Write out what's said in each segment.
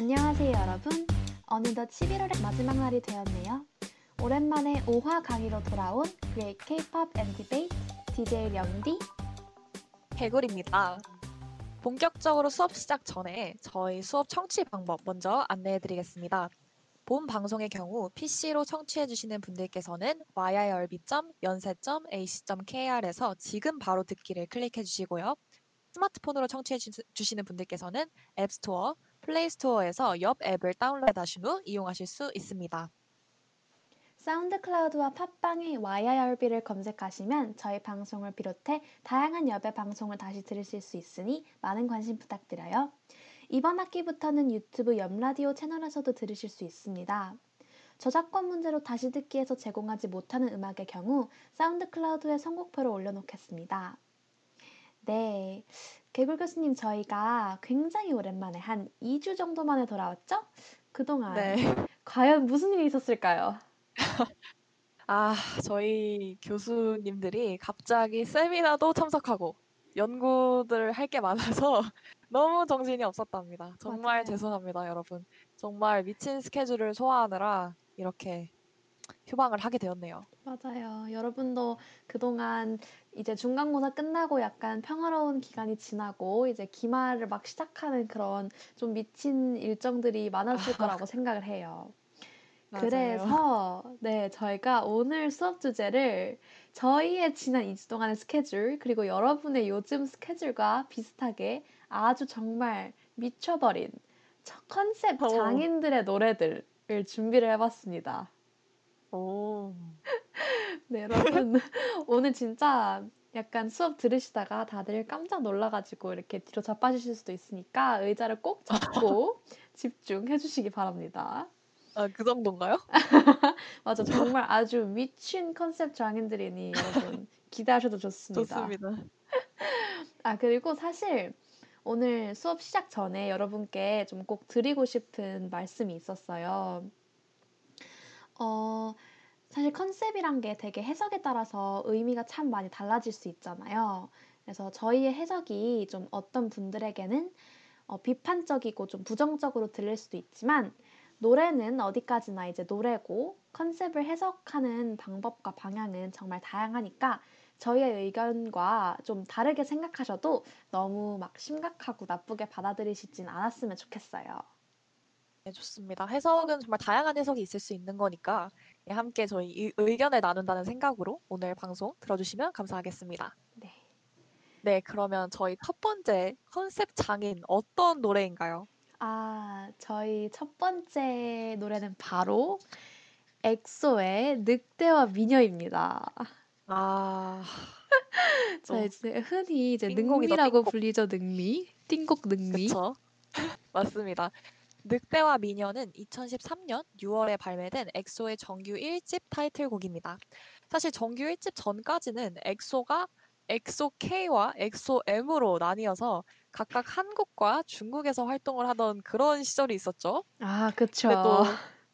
안녕하세요, 여러분. 어느덧 11월의 마지막 날이 되었네요. 오랜만에 5화 강의로 돌아온 Great K-pop and Debate DJ 영디. 개굴입니다. 본격적으로 수업 시작 전에 저희 수업 청취 방법 먼저 안내해 드리겠습니다. 본 방송의 경우 PC로 청취해 주시는 분들께서는 yirb.연세.ac.kr에서 지금 바로 듣기를 클릭해 주시고요. 스마트폰으로 청취해 주시는 분들께서는 앱스토어, 플레이스토어에서 옆 앱을 다운로드하신 후 이용하실 수 있습니다. 사운드 클라우드와 팟빵의 YIRB를 검색하시면 저희 방송을 비롯해 다양한 옆의 방송을 다시 들으실 수 있으니 많은 관심 부탁드려요. 이번 학기부터는 유튜브 옆라디오 채널에서도 들으실 수 있습니다. 저작권 문제로 다시 듣기에서 제공하지 못하는 음악의 경우 사운드 클라우드에 선곡표를 올려놓겠습니다. 네. 개굴 교수님, 저희가 굉장히 오랜만에 한 2주 정도 만에 돌아왔죠? 그동안 네. 과연 무슨 일이 있었을까요? 아, 저희 교수님들이 갑자기 세미나도 참석하고 연구들을 할게 많아서 너무 정신이 없었답니다. 정말 맞아요. 죄송합니다, 여러분. 정말 미친 스케줄을 소화하느라 이렇게 휴방을 하게 되었네요. 맞아요. 여러분도 그동안 이제 중간고사 끝나고 약간 평화로운 기간이 지나고 이제 기말을 막 시작하는 그런 좀 미친 일정들이 많았을 거라고 생각을 해요. 그래서 네, 저희가 오늘 수업 주제를 저희의 지난 2주 동안의 스케줄 그리고 여러분의 요즘 스케줄과 비슷하게 아주 정말 미쳐버린 첫 컨셉 오. 장인들의 노래들을 준비를 해봤습니다. 오, 네, 여러분. 오늘 진짜 약간 수업 들으시다가 다들 깜짝 놀라가지고 이렇게 뒤로 자빠지실 수도 있으니까 의자를 꼭 잡고 집중해 주시기 바랍니다. 아, 그 정도인가요? 맞아, 정말 아주 미친 컨셉 장인들이니 여러분 기대하셔도 좋습니다. 좋습니다. 아, 그리고 사실 오늘 수업 시작 전에 여러분께 좀 꼭 드리고 싶은 말씀이 있었어요. 어, 사실 컨셉이란 게 되게 해석에 따라서 의미가 참 많이 달라질 수 있잖아요. 그래서 저희의 해석이 좀 어떤 분들에게는 어, 비판적이고 좀 부정적으로 들릴 수도 있지만 노래는 어디까지나 이제 노래고 컨셉을 해석하는 방법과 방향은 정말 다양하니까 저희의 의견과 좀 다르게 생각하셔도 너무 막 심각하고 나쁘게 받아들이시진 않았으면 좋겠어요. 네, 좋습니다. 해석은 정말 다양한 해석이 있을 수 있는 거니까 예, 함께 저희 의- 의견을 나눈다는 생각으로 오늘 방송 들어주시면 감사하겠습니다. 네. 네, 그러면 저희 첫 번째 컨셉 장인 어떤 노래인가요? 아, 저희 첫 번째 노래는 바로 엑소의 늑대와 미녀입니다. 아, 저희 이제 흔히 이제 능미라고. 불리죠, 능미. 띵곡 능미. 그쵸? 맞습니다. 늑대와 미녀는 2013년 6월에 발매된 엑소의 정규 1집 타이틀곡입니다. 사실 정규 1집 전까지는 엑소가 엑소 K와 엑소 M으로 나뉘어서 각각 한국과 중국에서 활동을 하던 그런 시절이 있었죠. 아, 또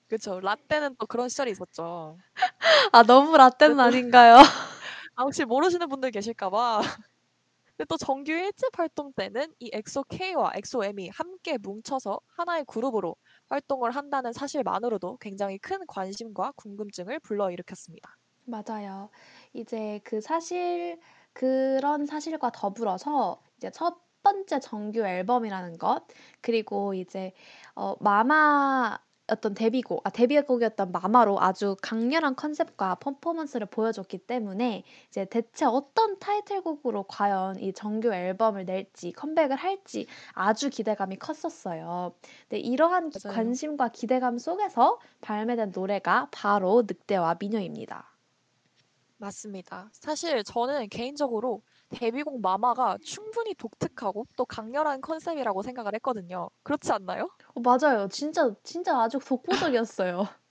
그쵸. 라떼는 또 그런 시절이 있었죠. 아, 너무 라떼는 또- 아닌가요? 아, 혹시 모르시는 분들 계실까 봐. 근데 또 정규 1집 활동 때는 이 엑소 K와 엑소 M이 함께 뭉쳐서 하나의 그룹으로 활동을 한다는 사실만으로도 굉장히 큰 관심과 궁금증을 불러일으켰습니다. 맞아요. 이제 그 사실, 그런 사실과 더불어서 이제 첫 번째 정규 앨범이라는 것, 그리고 이제, 어, 마마, 어떤 데뷔곡, 아, 데뷔곡이었던 마마로 아주 강렬한 컨셉과 퍼포먼스를 보여줬기 때문에 이제 대체 어떤 타이틀곡으로 과연 이 정규 앨범을 낼지, 컴백을 할지 아주 기대감이 컸었어요. 근데 이러한 맞아요. 관심과 기대감 속에서 발매된 노래가 바로 늑대와 미녀입니다. 맞습니다. 사실 저는 개인적으로 데뷔곡 마마가 충분히 독특하고 또 강렬한 컨셉이라고 생각을 했거든요. 그렇지 않나요? 어, 맞아요. 진짜, 진짜 아주 독보적이었어요.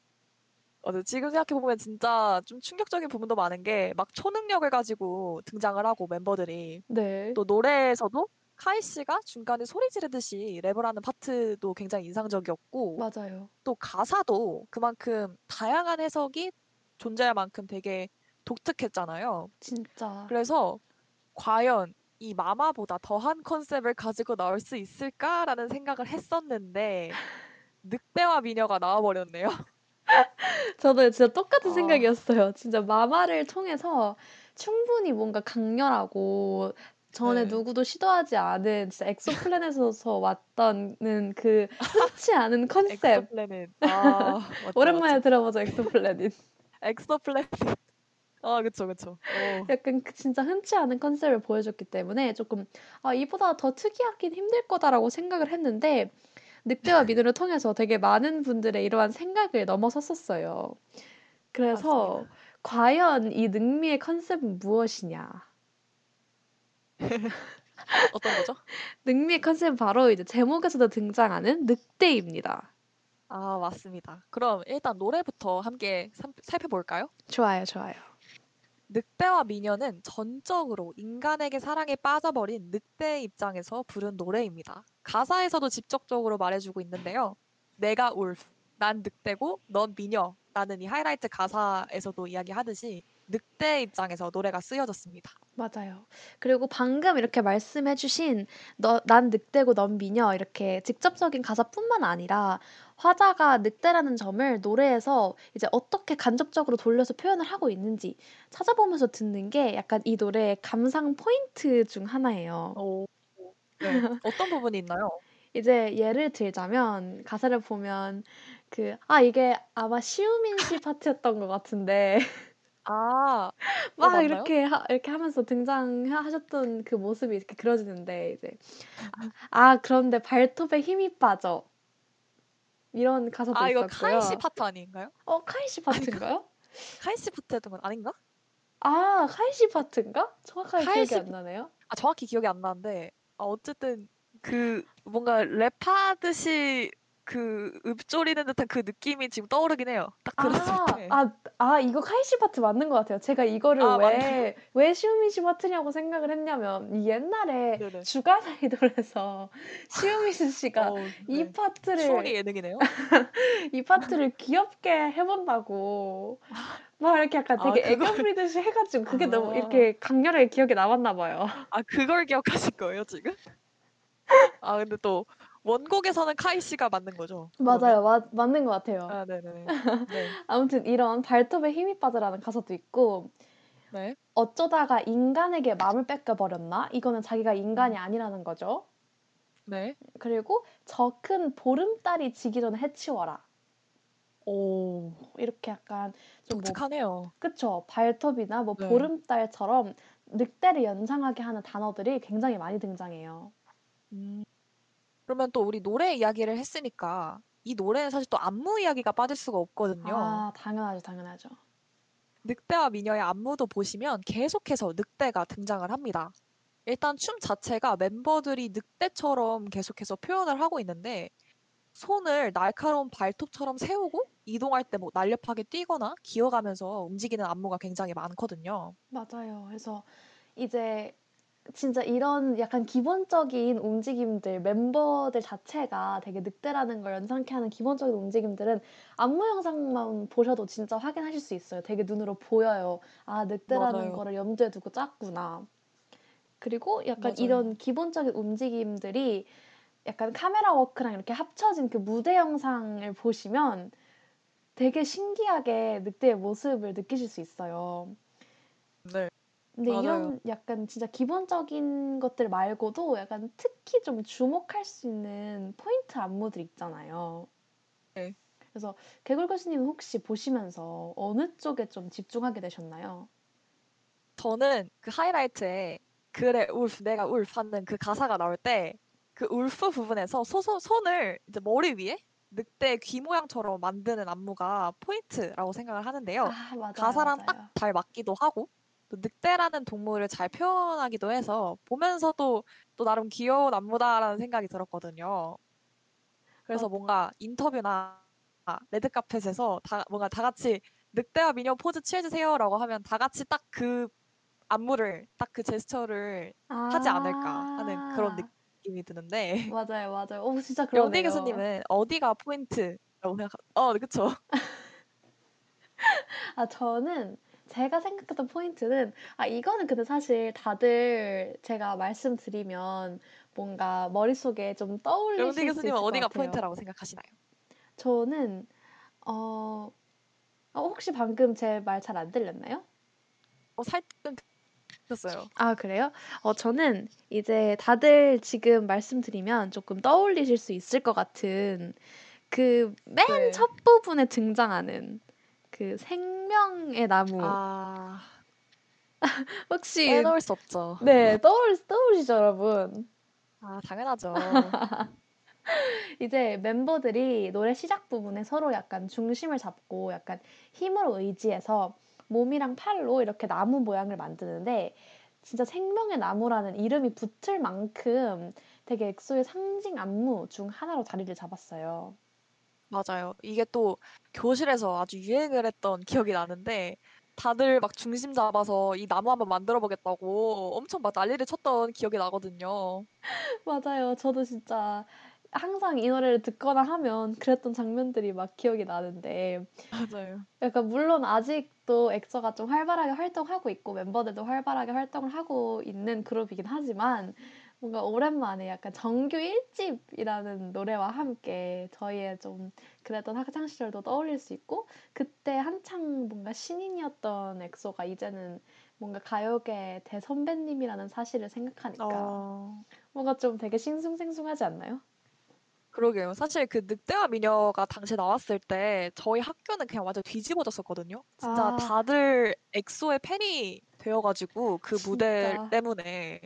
맞아요. 지금 생각해보면 진짜 좀 충격적인 부분도 많은 게 막 초능력을 가지고 등장을 하고 멤버들이 네. 또 노래에서도 카이 씨가 중간에 소리 지르듯이 랩을 하는 파트도 굉장히 인상적이었고 맞아요. 또 가사도 그만큼 다양한 해석이 존재할 만큼 되게 독특했잖아요. 진짜. 그래서 과연 이 마마보다 더한 컨셉을 가지고 나올 수 있을까라는 생각을 했었는데 늑대와 미녀가 나와버렸네요. 저도 진짜 똑같은 아. 생각이었어요. 진짜 마마를 통해서 충분히 뭔가 강렬하고 전에 네. 누구도 시도하지 않은 진짜 엑소플래닛에서 왔다는 그 흔치 않은 컨셉. 엑소플래닛. 아, 맞죠, 오랜만에 맞죠. 들어보죠, 엑소플래닛. 엑소플래닛. 아, 그쵸, 그쵸. 어. 약간 그 진짜 흔치 않은 컨셉을 보여줬기 때문에 조금 아, 이보다 더 특이하긴 힘들 거다라고 생각을 했는데 늑대와 미녀를 통해서 되게 많은 분들의 이러한 생각을 넘어섰었어요. 그래서 맞습니다. 과연 이 능미의 컨셉은 무엇이냐? 어떤 거죠? 능미의 컨셉은 바로 이제 제목에서도 등장하는 늑대입니다. 아, 맞습니다. 그럼 일단 노래부터 함께 삼- 살펴볼까요? 좋아요, 좋아요. 늑대와 미녀는 전적으로 인간에게 사랑에 빠져버린 늑대의 입장에서 부른 노래입니다. 가사에서도 직접적으로 말해주고 있는데요. 내가 울프, 난 늑대고 넌 미녀. 라는 이 하이라이트 가사에서도 이야기하듯이 늑대의 입장에서 노래가 쓰여졌습니다. 맞아요. 그리고 방금 이렇게 말씀해주신 너, 난 늑대고 넌 미녀 이렇게 직접적인 가사뿐만 아니라 화자가 늑대라는 점을 노래에서 이제 어떻게 간접적으로 돌려서 표현을 하고 있는지 찾아보면서 듣는 게 약간 이 노래의 감상 포인트 중 하나예요. 오, 네. 어떤 부분이 있나요? 이제 예를 들자면 가사를 보면 그 아 이게 아마 시우민 씨 파트였던 것 같은데 아, 어, 막 맞나요? 이렇게 하, 이렇게 하면서 등장하셨던 그 모습이 이렇게 그려지는데 이제 아 그런데 발톱에 힘이 빠져 이런 가사도 아, 이거 있었고요. 카이 씨 파트 아닌가요? 어 카이 씨 파트인가요? 카이 씨 파트였던 건 아닌가? 아 카이 씨 파트인가? 정확하게 카이 기억이 씨 안 나네요. 아, 정확히 기억이 안 나는데, 아, 어쨌든 그 뭔가 랩하듯이 그 읊조리는 듯한 그 느낌이 지금 떠오르긴 해요. 딱 들었을 아, 때. 아, 아, 이거 카이 씨 파트 맞는 것 같아요. 제가 이거를 아, 왜, 왜 시우민 씨 파트냐고 생각을 했냐면, 이 옛날에 네네. 주간 아이돌에서 시우민 씨가 어, 이 네. 파트를, 추억의 예능이네요. 이 파트를 귀엽게 해본다고, 막 이렇게 약간 아, 되게 그걸- 애교 부리듯이 해가지고, 그게 너무 아. 이렇게 강렬하게 기억에 남았나 봐요. 아, 그걸 기억하실 거예요, 지금? 아, 근데 또 원곡에서는 카이 씨가 맞는 거죠. 맞아요. 맞, 맞는 것 같아요. 아, 네네네. 네. 아무튼 이런 발톱에 힘이 빠져라는 가사도 있고, 네. 어쩌다가 인간에게 마음을 뺏겨 버렸나? 이거는 자기가 인간이 아니라는 거죠. 네. 그리고 저 큰 보름달이 지기 전에 해치워라. 오, 이렇게 약간 좀 뭐, 독특하네요. 그쵸. 발톱이나 뭐 네. 보름달처럼 늑대를 연상하게 하는 단어들이 굉장히 많이 등장해요. 음. 그러면 또 우리 노래 이야기를 했으니까 이 노래는 사실 또 안무 이야기가 빠질 수가 없거든요. 아, 당연하죠, 당연하죠. 늑대와 미녀의 안무도 보시면 계속해서 늑대가 등장을 합니다. 일단 춤 자체가 멤버들이 늑대처럼 계속해서 표현을 하고 있는데 손을 날카로운 발톱처럼 세우고 이동할 때 뭐 날렵하게 뛰거나 기어가면서 움직이는 안무가 굉장히 많거든요. 맞아요. 그래서 이제 진짜 이런 약간 기본적인 움직임들, 멤버들 자체가 되게 늑대라는 걸 연상케 하는 기본적인 움직임들은 안무 영상만 보셔도 진짜 확인하실 수 있어요. 되게 눈으로 보여요. 아, 늑대라는 맞아요. 거를 염두에 두고 짰구나. 그리고 약간 맞아요. 이런 기본적인 움직임들이 약간 카메라 워크랑 이렇게 합쳐진 그 무대 영상을 보시면 되게 신기하게 늑대의 모습을 느끼실 수 있어요. 네. 근데 맞아요. 이런 약간 진짜 기본적인 것들 말고도 약간 특히 좀 주목할 수 있는 포인트 안무들 있잖아요. 네. 그래서 개굴 교수님은 혹시 보시면서 어느 쪽에 좀 집중하게 되셨나요? 저는 그 하이라이트에 그래 wolf 내가 wolf 하는 그 가사가 나올 때 그 wolf 부분에서 소소, 손을 이제 머리 위에 늑대 귀 모양처럼 만드는 안무가 포인트라고 생각을 하는데요. 아, 맞아요. 가사랑 맞아요. 딱 잘 맞기도 하고 또 늑대라는 동물을 잘 표현하기도 해서 보면서도 또 나름 귀여운 안무다라는 생각이 들었거든요. 그래서 맞- 뭔가 인터뷰나 레드카펫에서 다 뭔가 다 같이 늑대와 미녀 포즈 취해주세요라고 하면 다 같이 딱 그 안무를 딱 그 제스처를 하지 않을까 하는 그런 아, 느낌이 드는데 맞아요, 맞아요. 오, 진짜 그러네요. 교수님은 어디가 포인트라고 생각? 어, 그쵸. 아, 저는 제가 생각했던 포인트는, 아, 이거는 근데 사실 다들 제가 말씀드리면 뭔가 머릿속에 좀 떠올리실 수 있을 것 어디가 같아요. 포인트라고 생각하시나요? 저는 어, 어, 혹시 방금 제 말 잘 안 들렸나요? 어, 살짝 들었어요. 아, 그래요? 어, 저는 이제 다들 지금 말씀드리면 조금 떠올리실 수 있을 것 같은 그맨 네. 첫 부분에 등장하는 그 생명의 나무. 아, 혹시 빼놓을 수 없죠. 네, 떠올, 떠오르시죠, 여러분? 아, 당연하죠. 이제 멤버들이 노래 시작 부분에 서로 약간 중심을 잡고 약간 힘으로 의지해서 몸이랑 팔로 이렇게 나무 모양을 만드는데 진짜 생명의 나무라는 이름이 붙을 만큼 되게 엑소의 상징 안무 중 하나로 자리를 잡았어요. 맞아요. 이게 또 교실에서 아주 유행을 했던 기억이 나는데 다들 막 중심 잡아서 이 나무 한번 만들어 보겠다고 엄청 막 난리를 쳤던 기억이 나거든요. 맞아요. 저도 진짜 항상 이 노래를 듣거나 하면 그랬던 장면들이 막 기억이 나는데 맞아요. 약간 물론 아직도 엑소가 좀 활발하게 활동하고 있고 멤버들도 활발하게 활동을 하고 있는 그룹이긴 하지만 뭔가 오랜만에 약간 정규 1집이라는 노래와 함께 저희의 좀 그랬던 학창 시절도 떠올릴 수 있고 그때 한창 뭔가 신인이었던 엑소가 이제는 뭔가 가요계 대선배님이라는 사실을 생각하니까 어, 뭔가 좀 되게 싱숭생숭하지 않나요? 그러게요. 사실 그 늑대와 미녀가 당시에 나왔을 때 저희 학교는 그냥 완전 뒤집어졌었거든요. 진짜 아. 다들 엑소의 팬이 되어가지고 그 무대 진짜. 때문에.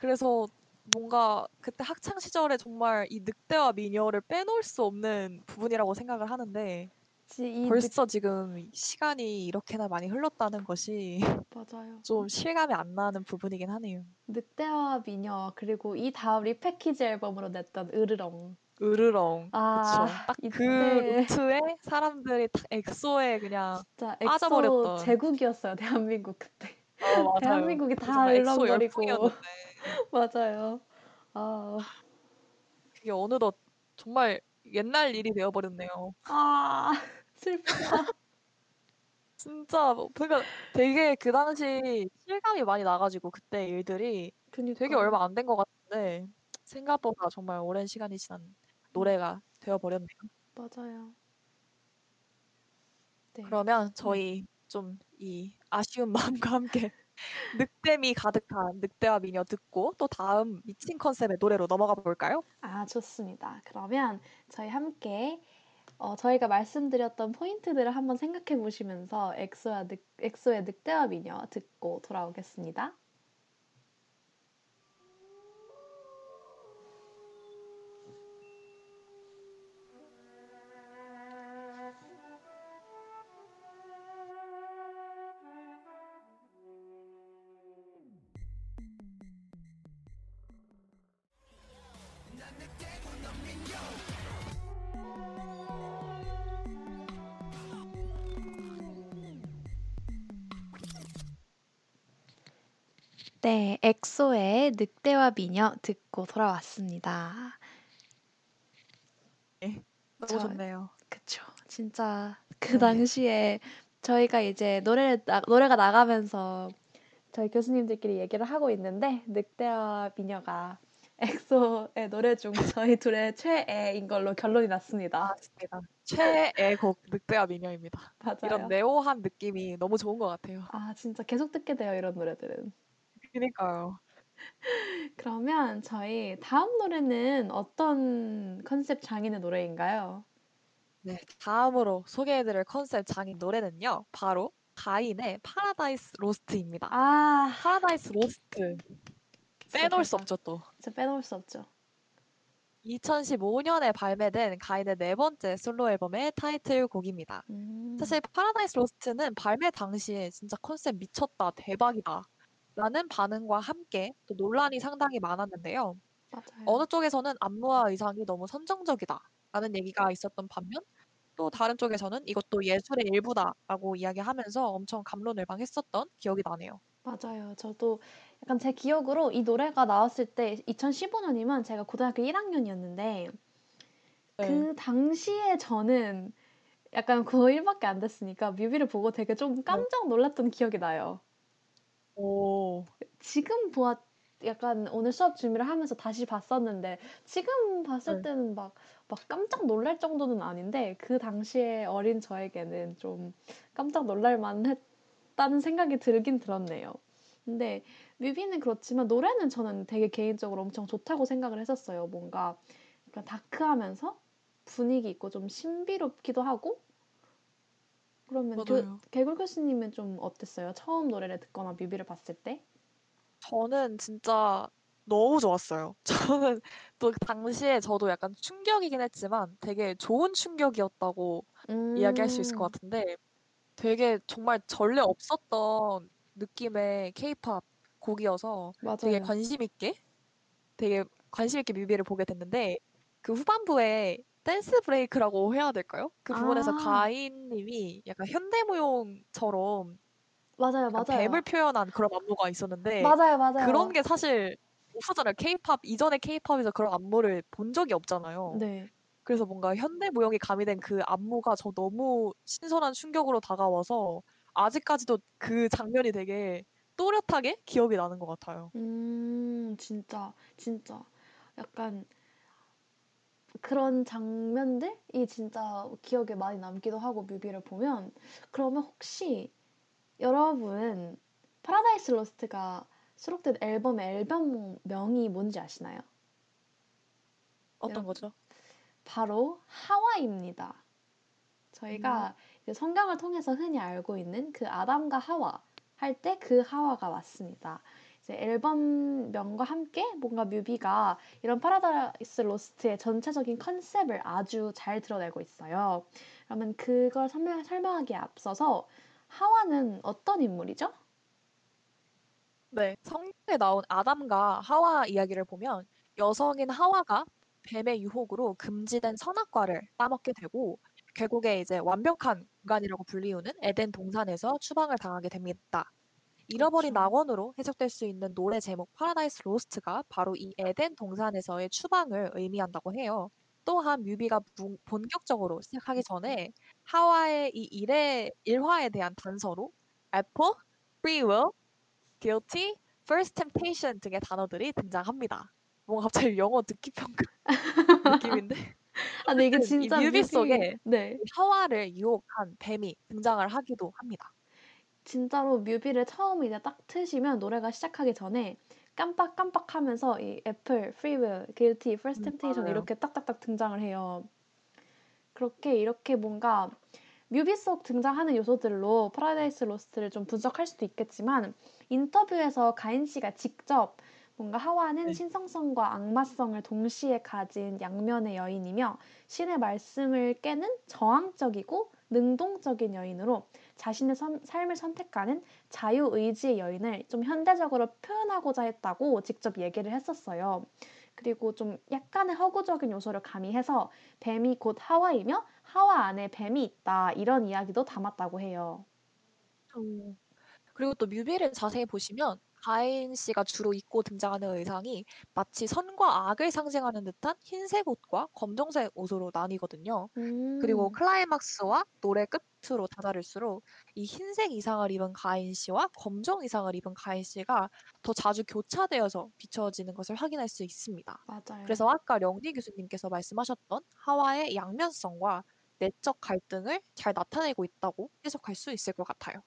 그래서 뭔가 그때 학창 시절에 정말 이 늑대와 미녀를 빼놓을 수 없는 부분이라고 생각을 하는데 지- 이 늑- 벌써 지금 시간이 이렇게나 많이 흘렀다는 것이 맞아요. 좀 실감이 안 나는 부분이긴 하네요. 늑대와 미녀 그리고 이 다음 repackage 앨범으로 냈던 으르렁 으르렁. 아, 그쵸. 딱 그 이때- 루트에 사람들이 딱 엑소에 그냥 진짜 빠져버렸던. 엑소 제국이었어요 대한민국 그때 어. 대한민국이 다 엑소. 열풍이었는데 맞아요 아, 그게 어느덧 정말 옛날 일이 되어 버렸네요. 아 슬프다 진짜 뭐 그러니까 되게 그 당시 실감이 많이 나 가지고 그때 일들이 그니까 되게 얼마 안 된 것 같은데 생각보다 정말 오랜 시간이 지난 노래가 되어 버렸네요. 맞아요 네. 그러면 저희 좀 이 아쉬운 마음과 함께 늑대미 가득한 늑대와 미녀 듣고 또 다음 미친 컨셉의 노래로 넘어가 볼까요? 아 좋습니다 그러면 저희 함께 어, 저희가 말씀드렸던 포인트들을 한번 생각해 보시면서 엑소와 늑, 엑소의 늑대와 미녀 듣고 돌아오겠습니다. 네, 엑소의 늑대와 미녀 듣고 돌아왔습니다. 너무 저- 좋네요. 그쵸. 진짜 그 네. 당시에 저희가 이제 노래를 나, 노래가 나가면서 저희 교수님들끼리 얘기를 하고 있는데 늑대와 미녀가 엑소의 노래 중 저희 둘의 최애인 걸로 결론이 났습니다. 맞습니다. 최애 곡 늑대와 미녀입니다. 맞아요. 이런 네오한 느낌이 너무 좋은 것 같아요. 아 진짜 계속 듣게 돼요 이런 노래들은. 그러니까요. 그러면 저희 다음 노래는 어떤 컨셉 장인의 노래인가요? 네, 다음으로 소개해 드릴 컨셉 장인 노래는요. 바로 가인의 Paradise Lost입니다. 아 Paradise Lost 진짜 빼놓을 수 대박. 없죠 또. 진짜 빼놓을 수 없죠. 2015년에 발매된 가인의 네 번째 솔로 앨범의 타이틀곡입니다. 음, 사실 Paradise Lost는 발매 당시에 진짜 컨셉 미쳤다, 대박이다. 라는 반응과 함께 또 논란이 상당히 많았는데요. 맞아요. 어느 쪽에서는 안무와 의상이 너무 선정적이다. 라는 얘기가 있었던 반면 또 다른 쪽에서는 이것도 예술의 일부다라고 이야기하면서 엄청 감론을박했었던 기억이 나네요. 맞아요. 저도 약간 제 기억으로 이 노래가 나왔을 때 2015년이면 제가 고등학교 1학년이었는데 네. 그 당시에 저는 약간 고1밖에 안 됐으니까 뮤비를 보고 되게 좀 깜짝 놀랐던 기억이 나요. 오, 지금 보았 약간 오늘 수업 준비를 하면서 다시 봤었는데 지금 봤을 네. 때는 막, 막 깜짝 놀랄 정도는 아닌데 그 당시에 어린 저에게는 좀 깜짝 놀랄 만했다는 생각이 들긴 들었네요. 근데 뮤비는 그렇지만 노래는 저는 되게 개인적으로 엄청 좋다고 생각을 했었어요. 뭔가 약간 다크하면서 분위기 있고 좀 신비롭기도 하고 그러면 교, 맞아요. 개굴 교수님은 좀 어땠어요? 처음 노래를 듣거나 뮤비를 봤을 때? 저는 진짜 너무 좋았어요. 저는 또그 당시에 저도 약간 충격이긴 했지만 되게 좋은 충격이었다고 이야기할 수 있을 것 음, 같은데 되게 정말 전례 없었던 느낌의 케이팝 곡이어서 되게 맞아요. 관심 있게 되게 관심 있게 뮤비를 보게 됐는데 그 후반부에 댄스 브레이크라고 해야 될까요? 그 부분에서 아, 가인 님이 약간 현대무용처럼 맞아요, 약간 뱀을 맞아요. 표현한 그런 안무가 있었는데 맞아요, 그런 맞아요. 게 사실 없었잖아요. 케이팝 이전에 케이팝에서 그런 안무를 본 적이 없잖아요. 네. 그래서 뭔가 현대무용이 가미된 그 안무가 저 너무 신선한 충격으로 다가와서 아직까지도 그 장면이 되게 또렷하게 기억이 나는 것 같아요. 음, 진짜, 진짜. 약간 그런 장면들이 진짜 기억에 많이 남기도 하고 뮤비를 보면 그러면 혹시 여러분 Paradise Lost가 수록된 앨범의 앨범명이 뭔지 아시나요? 어떤 거죠? 바로 하와입니다. 음, 저희가 이제 성경을 통해서 흔히 알고 있는 그 아담과 하와 할 때 그 하와가 맞습니다. 이제 앨범명과 함께 뭔가 뮤비가 이런 Paradise Lost의 전체적인 컨셉을 아주 잘 드러내고 있어요. 그러면 그걸 설명, 설명하기에 앞서서 하와는 어떤 인물이죠? 네. 성경에 나온 아담과 하와 이야기를 보면 여성인 하와가 뱀의 유혹으로 금지된 선악과를 따먹게 되고 결국에 이제 완벽한 공간이라고 불리우는 에덴 동산에서 추방을 당하게 됩니다. 잃어버린 그쵸. 낙원으로 해석될 수 있는 노래 제목 Paradise Lost가 바로 이 에덴 동산에서의 추방을 의미한다고 해요. 또한 뮤비가 문- 본격적으로 시작하기 전에 하와의 이 일의 일화에 대한 단서로 apple, free will, guilty, first temptation 등의 단어들이 등장합니다. 뭔가 갑자기 영어 듣기 평가 느낌인데 아, 근데 이게 이 진짜 뮤비 속에 네. 이 하와를 유혹한 뱀이 등장을 하기도 합니다. 진짜로 뮤비를 처음 이제 딱 트시면 노래가 시작하기 전에 깜빡깜빡 하면서 이 apple, free will, guilty, first 음, temptation. 이렇게 딱딱딱 등장을 해요. 그렇게 이렇게 뭔가 뮤비 속 등장하는 요소들로 Paradise Lost를 좀 분석할 수도 있겠지만 인터뷰에서 가인 씨가 직접 뭔가 하와는 네. 신성성과 악마성을 동시에 가진 양면의 여인이며 신의 말씀을 깨는 저항적이고 능동적인 여인으로 자신의 선- 삶을 선택하는 자유의지의 여인을 좀 현대적으로 표현하고자 했다고 직접 얘기를 했었어요. 그리고 좀 약간의 허구적인 요소를 가미해서 뱀이 곧 하와이며 하와 안에 뱀이 있다 이런 이야기도 담았다고 해요. 어. 그리고 또 뮤비를 자세히 보시면 가인 씨가 주로 입고 등장하는 의상이 마치 선과 악을 상징하는 듯한 흰색 옷과 검정색 옷으로 나뉘거든요. 그리고 음, 클라이막스와 노래 끝으로 다다를수록 이 흰색 이상을 입은 가인 씨와 검정 이상을 입은 가인 씨가 더 자주 교차되어서 비춰지는 것을 확인할 수 있습니다. 맞아요. 그래서 아까 령리 교수님께서 말씀하셨던 하와의 양면성과 내적 갈등을 잘 나타내고 있다고 해석할 수 있을 것 같아요.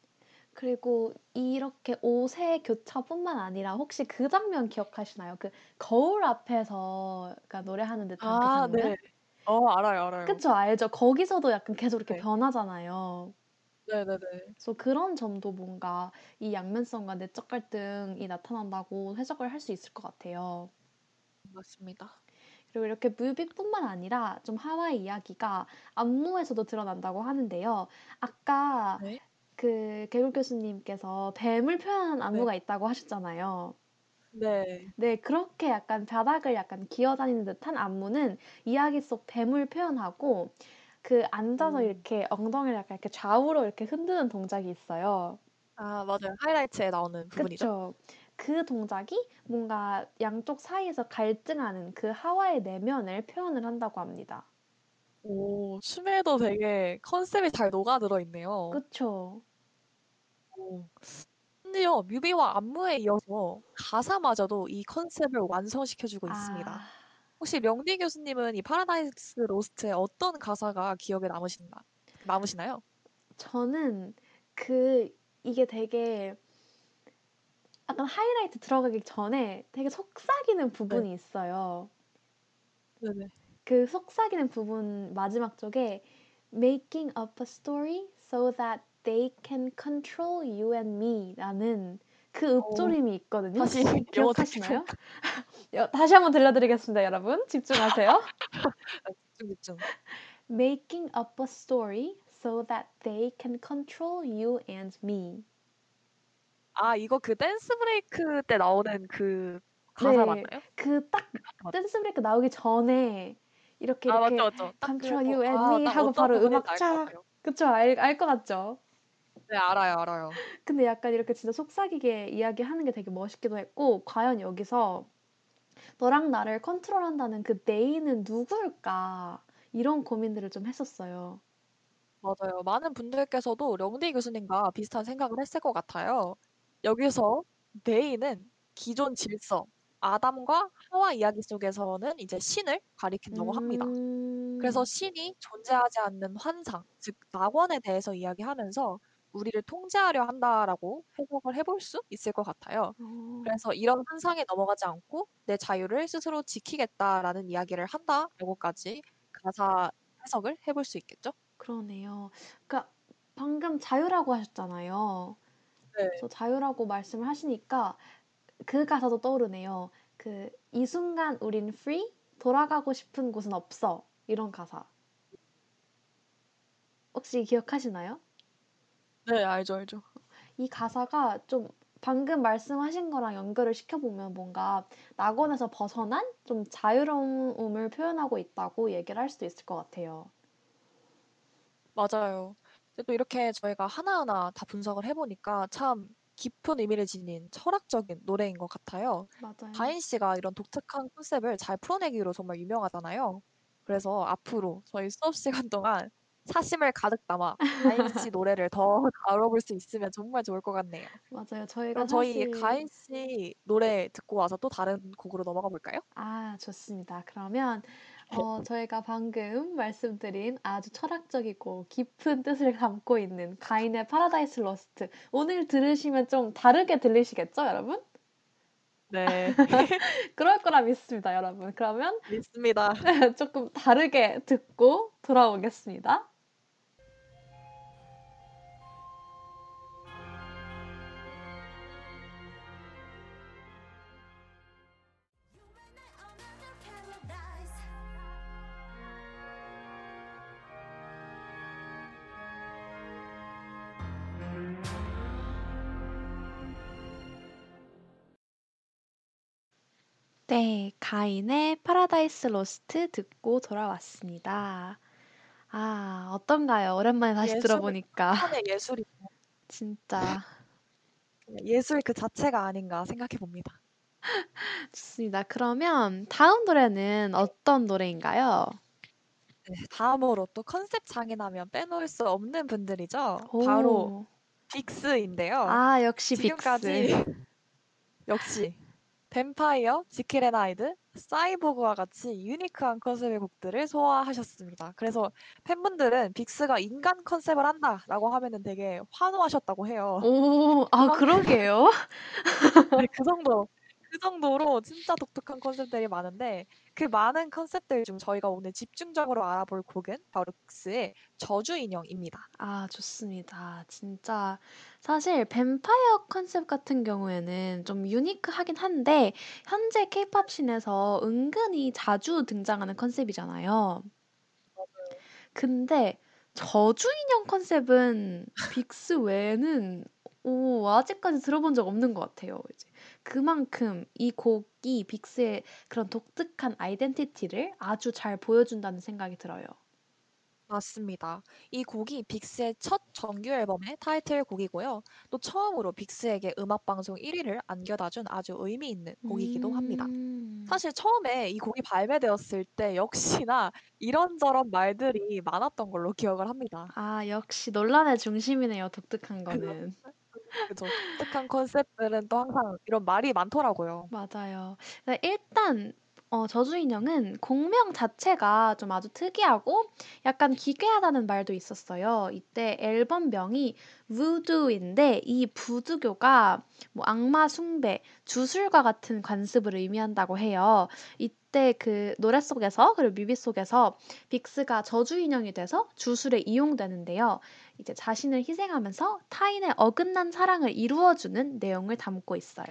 그리고 이렇게 옷의 교차뿐만 아니라 혹시 그 장면 기억하시나요? 그 거울 앞에서 그러니까 노래하는 듯한 그 아 장면? 네. 어 알아요, 알아요. 그쵸, 알죠. 거기서도 약간 계속 이렇게 네. 변하잖아요. 네네네. 그래서 그런 점도 뭔가 이 양면성과 내적 갈등이 나타난다고 해석을 할 수 있을 것 같아요. 맞습니다. 그리고 이렇게 뮤비뿐만 아니라 좀 하와이 이야기가 안무에서도 드러난다고 하는데요. 아까 네. 그 개굴 교수님께서 뱀을 표현한 네. 안무가 있다고 하셨잖아요. 네. 네, 그렇게 약간 바닥을 약간 기어다니는 듯한 안무는 이야기 속 뱀을 표현하고 그 앉아서 오. 이렇게 엉덩이를 약간 이렇게 좌우로 이렇게 흔드는 동작이 있어요. 아 맞아요. 하이라이트에 나오는 부분이죠. 그쵸. 그 동작이 뭔가 양쪽 사이에서 갈등하는 그 하와의 내면을 표현을 한다고 합니다. 오 춤에도 되게 컨셉이 잘 녹아들어 있네요. 그쵸. 오. 심지어 뮤비와 안무에 이어서 가사마저도 이 컨셉을 완성시켜 주고 있습니다. 아. 혹시 명디 교수님은 이 Paradise Lost의 어떤 가사가 기억에 남으신가 남으시나요? 저는 그 이게 되게 약간 하이라이트 들어가기 전에 되게 속삭이는 네. 부분이 있어요. 네네. 그 속삭이는 부분 마지막 쪽에 making up a story so that they can control you and me라는 그 어. 읊조림이 있거든요. 다시 기억하시나요? 여- 다시 한번 들려드리겠습니다, 여러분. 집중하세요. 집중 집중. making up a story so that they can control you and me. 아 이거 그 댄스 브레이크 때 나오는 그 가사 네. 맞나요? 그딱 맞- 댄스 브레이크 나오기 전에 이렇게 아 이렇게 맞죠 맞죠. 딱 control 그거- you and 아, me 딱 하고 바로 음악 쫙. 그쵸 알알것 같죠. 네 알아요 알아요. 근데 약간 이렇게 진짜 속삭이게 이야기하는 게 되게 멋있기도 했고 과연 여기서 너랑 나를 컨트롤한다는 그 네이는 누구일까 이런 고민들을 좀 했었어요. 맞아요. 많은 분들께서도 령디 교수님과 비슷한 생각을 했을 것 같아요. 여기서 네이는 기존 질서, 아담과 하와 이야기 속에서는 이제 신을 가리킨다고 합니다. 그래서 음, 신이 존재하지 않는 환상, 즉 낙원에 대해서 이야기하면서 우리를 통제하려 한다라고 해석을 해볼 수 있을 것 같아요. 어, 그래서 이런 환상에 넘어가지 않고 내 자유를 스스로 지키겠다라는 이야기를 한다라고까지 가사 해석을 해볼 수 있겠죠? 그러네요. 그러니까 방금 자유라고 하셨잖아요. 네. 그래서 자유라고 말씀을 하시니까 그 가사도 떠오르네요. 그 이 순간 우린 free 돌아가고 싶은 곳은 없어 이런 가사. 혹시 기억하시나요? 네, 알죠, 알죠. 이 가사가 좀 방금 말씀하신 거랑 연결을 시켜보면 뭔가 낙원에서 벗어난 좀 자유로움을 표현하고 있다고 얘기를 할 수도 있을 것 같아요. 맞아요. 근데 또 이렇게 저희가 하나하나 다 분석을 해보니까 참 깊은 의미를 지닌 철학적인 노래인 것 같아요. 맞아요. 가인 씨가 이런 독특한 컨셉을 잘 풀어내기로 정말 유명하잖아요. 그래서 앞으로 저희 수업 시간 동안 사심을 가득 담아 가인 씨 노래를 더 다뤄볼 수 있으면 정말 좋을 것 같네요. 맞아요. 저희가 그럼 저희 사실 가인 씨 노래 듣고 와서 또 다른 곡으로 넘어가 볼까요? 아, 좋습니다. 그러면 어, 저희가 방금 말씀드린 아주 철학적이고 깊은 뜻을 담고 있는 가인의 Paradise Lost. 오늘 들으시면 좀 다르게 들리시겠죠, 여러분? 네, 그럴 거라 믿습니다, 여러분. 그러면 믿습니다. 조금 다르게 듣고 돌아오겠습니다. 네, 가인의 Paradise Lost 듣고 돌아왔습니다. 아, 어떤가요? 오랜만에 다시 예술, 들어보니까. 예술이 진짜 예술 그 자체가 아닌가 생각해 봅니다. 좋습니다. 그러면 다음 노래는 어떤 노래인가요? 네, 다음으로 또 컨셉 장인하면 빼놓을 수 없는 분들이죠. 바로 오. 빅스인데요. 아, 역시 지금까지 빅스. 역시 뱀파이어, 지킬 앤 하이드, 사이보그와 같이 유니크한 컨셉의 곡들을 소화하셨습니다. 그래서 팬분들은 빅스가 인간 컨셉을 한다라고 하면은 되게 환호하셨다고 해요. 오, 아, 그러게요. 네, 그 정도, 그 정도로 진짜 독특한 컨셉들이 많은데 그 많은 컨셉들 중 저희가 오늘 집중적으로 알아볼 곡은 바로 빅스의 저주 인형입니다. 아, 좋습니다. 진짜 사실 뱀파이어 컨셉 같은 경우에는 좀 유니크하긴 한데 현재 케이팝 scene에서 은근히 자주 등장하는 컨셉이잖아요. 근데 저주 인형 컨셉은 빅스 외에는 오, 아직까지 들어본 적 없는 것 같아요. 이제 그만큼 이 곡이 빅스의 그런 독특한 아이덴티티를 아주 잘 보여준다는 생각이 들어요. 맞습니다. 이 곡이 빅스의 첫 정규 앨범의 타이틀곡이고요. 또 처음으로 빅스에게 음악 방송 1위를 안겨다준 아주 의미 있는 곡이기도 합니다. 음. 사실 처음에 이 곡이 발매되었을 때 역시나 이런저런 말들이 많았던 걸로 기억을 합니다. 아, 역시 논란의 중심이네요. 독특한 거는. 그죠. 독특한 컨셉들은 또 항상 이런 말이 많더라고요. 맞아요. 네 일단 어 저주 인형은 공명 자체가 좀 아주 특이하고 약간 기괴하다는 말도 있었어요. 이때 앨범명이 Voodoo인데 이 부두교가 뭐 악마 숭배, 주술과 같은 관습을 의미한다고 해요. 이 때 그 노래 속에서 그리고 뮤비 속에서 빅스가 저주 인형이 돼서 주술에 이용되는데요. 이제 자신을 희생하면서 타인의 어긋난 사랑을 이루어 주는 내용을 담고 있어요.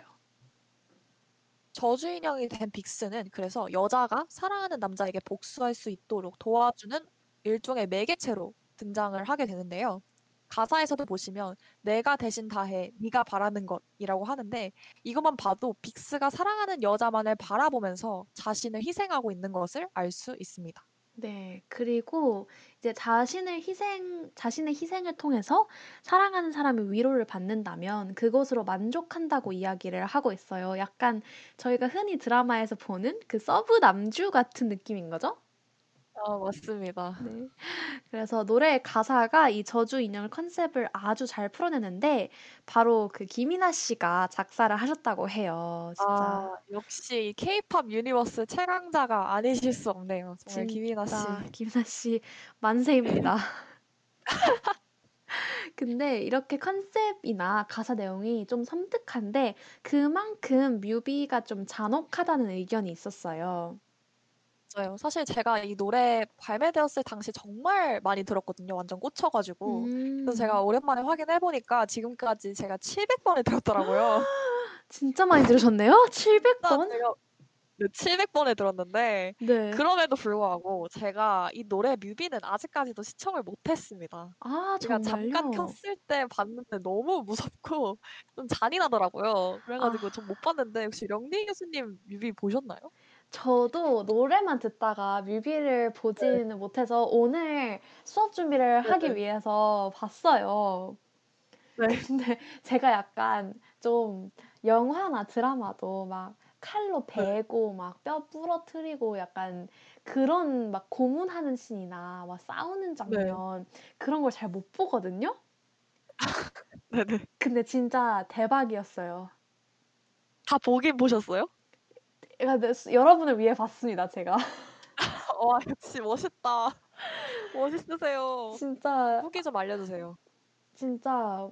저주 인형이 된 빅스는 그래서 여자가 사랑하는 남자에게 복수할 수 있도록 도와주는 일종의 매개체로 등장을 하게 되는데요. 가사에서도 보시면 내가 대신 다해 네가 바라는 것이라고 하는데 이것만 봐도 빅스가 사랑하는 여자만을 바라보면서 자신을 희생하고 있는 것을 알 수 있습니다. 네. 그리고 이제 자신을 희생 자신의 희생을 통해서 사랑하는 사람이 위로를 받는다면 그것으로 만족한다고 이야기를 하고 있어요. 약간 저희가 흔히 드라마에서 보는 그 서브 남주 같은 느낌인 거죠? 아, 맞습니다. 네. 그래서 노래의 가사가 이 저주 인형 컨셉을 아주 잘 풀어내는데 바로 그 김이나 씨가 작사를 하셨다고 해요. 진짜. 아, 역시 케이팝 universe 최강자가 아니실 수 없네요. 정말 김이나 씨. 김이나 씨 만세입니다. 근데 이렇게 컨셉이나 가사 내용이 좀 섬뜩한데 그만큼 뮤비가 좀 잔혹하다는 의견이 있었어요. 맞아요. 사실 제가 이 노래 발매되었을 당시 정말 많이 들었거든요. 완전 꽂혀 가지고. 그래서 음. 제가 오랜만에 확인해 보니까 지금까지 제가 700번을 들었더라고요. 진짜 많이 들으셨네요? 진짜 700번? 제가 네 700번을 들었는데 네. 그럼에도 불구하고 제가 이 노래 뮤비는 아직까지도 시청을 못 했습니다. 아 제가 잠깐 정말요? 켰을 때 봤는데 너무 무섭고 좀 잔인하더라고요. 그래 가지고 전 아. 못 봤는데 혹시 령리 교수님 뮤비 보셨나요? 저도 노래만 듣다가 뮤비를 네. 보지는 못해서 오늘 수업 준비를 하기 네네. 위해서 봤어요. 네. 근데 제가 약간 좀 영화나 드라마도 막 칼로 네. 베고 막 뼈 부러뜨리고 약간 그런 막 고문하는 씬이나 막 싸우는 네. 장면 그런 걸 잘 못 보거든요. 네네. 근데 진짜 대박이었어요. 다 보긴 보셨어요? 제가 네스 여러분을 위해 봤습니다 제가. 와 역시 멋있다. 멋있으세요. 진짜 후기 좀 알려주세요. 진짜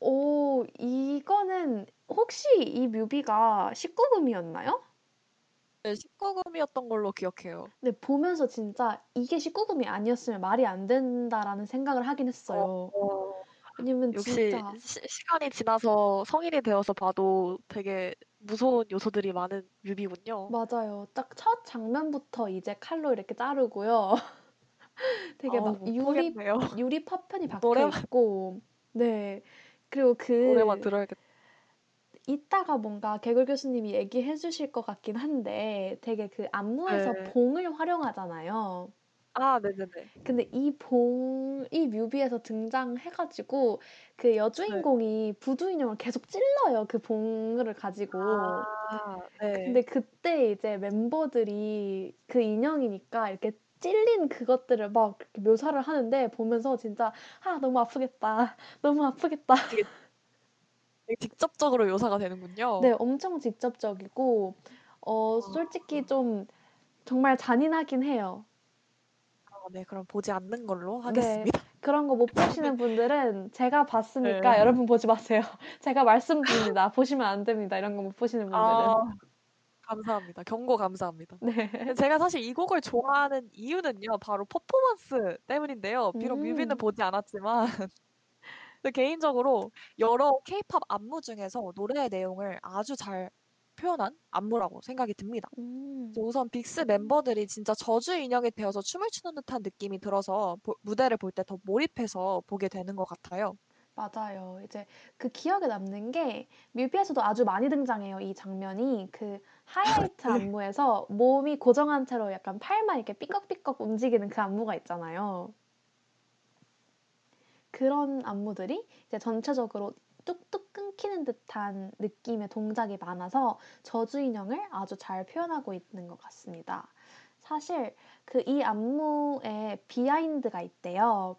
오 이거는 혹시 이 뮤비가 19 금이었나요? 네 19 금이었던 걸로 기억해요. 네 보면서 진짜 '이게 19 금이 아니었으면 말이 안 된다.'라는 생각을 하긴 했어요. 어. 왜냐면 역시 진짜 시 시간이 지나서 성인이 되어서 봐도 되게 무서운 요소들이 많은 뮤비군요. 맞아요. 딱 첫 장면부터 이제 칼로 이렇게 자르고요. 되게 아우 막못 유리 보겠네요. 유리 파편이 박혀 노래만 있고 네. 그리고 노래만 그 들어야겠 이따가 뭔가 개굴 교수님이 얘기해 주실 것 같긴 한데 되게 그 안무에서 네. 봉을 활용하잖아요. 아 네네네. 근데 이 봉이 뮤비에서 등장해 가지고 그 네. 여주인공이 부두 인형을 계속 찔러요, 그 봉을 가지고. 아 네. 근데 그때 이제 멤버들이 그 인형이니까 이렇게 찔린 그것들을 막 이렇게 묘사를 하는데 보면서 진짜 '아 너무 아프겠다. 너무 아프겠다.' 되게 되게 직접적으로 묘사가 되는군요. 네 엄청 직접적이고 어 솔직히 아. 좀 정말 잔인하긴 해요. 아 네. 그럼 보지 않는 걸로 네. 하겠습니다. 그런 거 못 보시는 분들은 제가 봤으니까 네. 여러분 보지 마세요. 제가 말씀드립니다. 보시면 안 됩니다, 이런 거 못 보시는 분들은. 아 감사합니다. 경고 감사합니다. 네. 제가 사실 이 곡을 좋아하는 이유는요. 바로 퍼포먼스 때문인데요. 비록 뮤비는 음. 보지 않았지만 근데 개인적으로 여러 케이팝 안무 중에서 노래의 내용을 아주 잘 표현한 안무라고 생각이 듭니다. 음. 우선 빅스 멤버들이 진짜 저주 인형이 되어서 춤을 추는 듯한 느낌이 들어서 보 무대를 볼 때 더 몰입해서 보게 되는 것 같아요. 맞아요. 이제 그 기억에 남는 게 뮤비에서도 아주 많이 등장해요, 이 장면이. 그 하이라이트 네. 안무에서 몸이 고정한 채로 약간 팔만 이렇게 삐걱삐걱 움직이는 그 안무가 있잖아요. 그런 안무들이 이제 전체적으로 뚝뚝 끊기는 듯한 느낌의 동작이 많아서 저주 인형을 아주 잘 표현하고 있는 것 같습니다. 사실 그 이 안무에 비하인드가 있대요.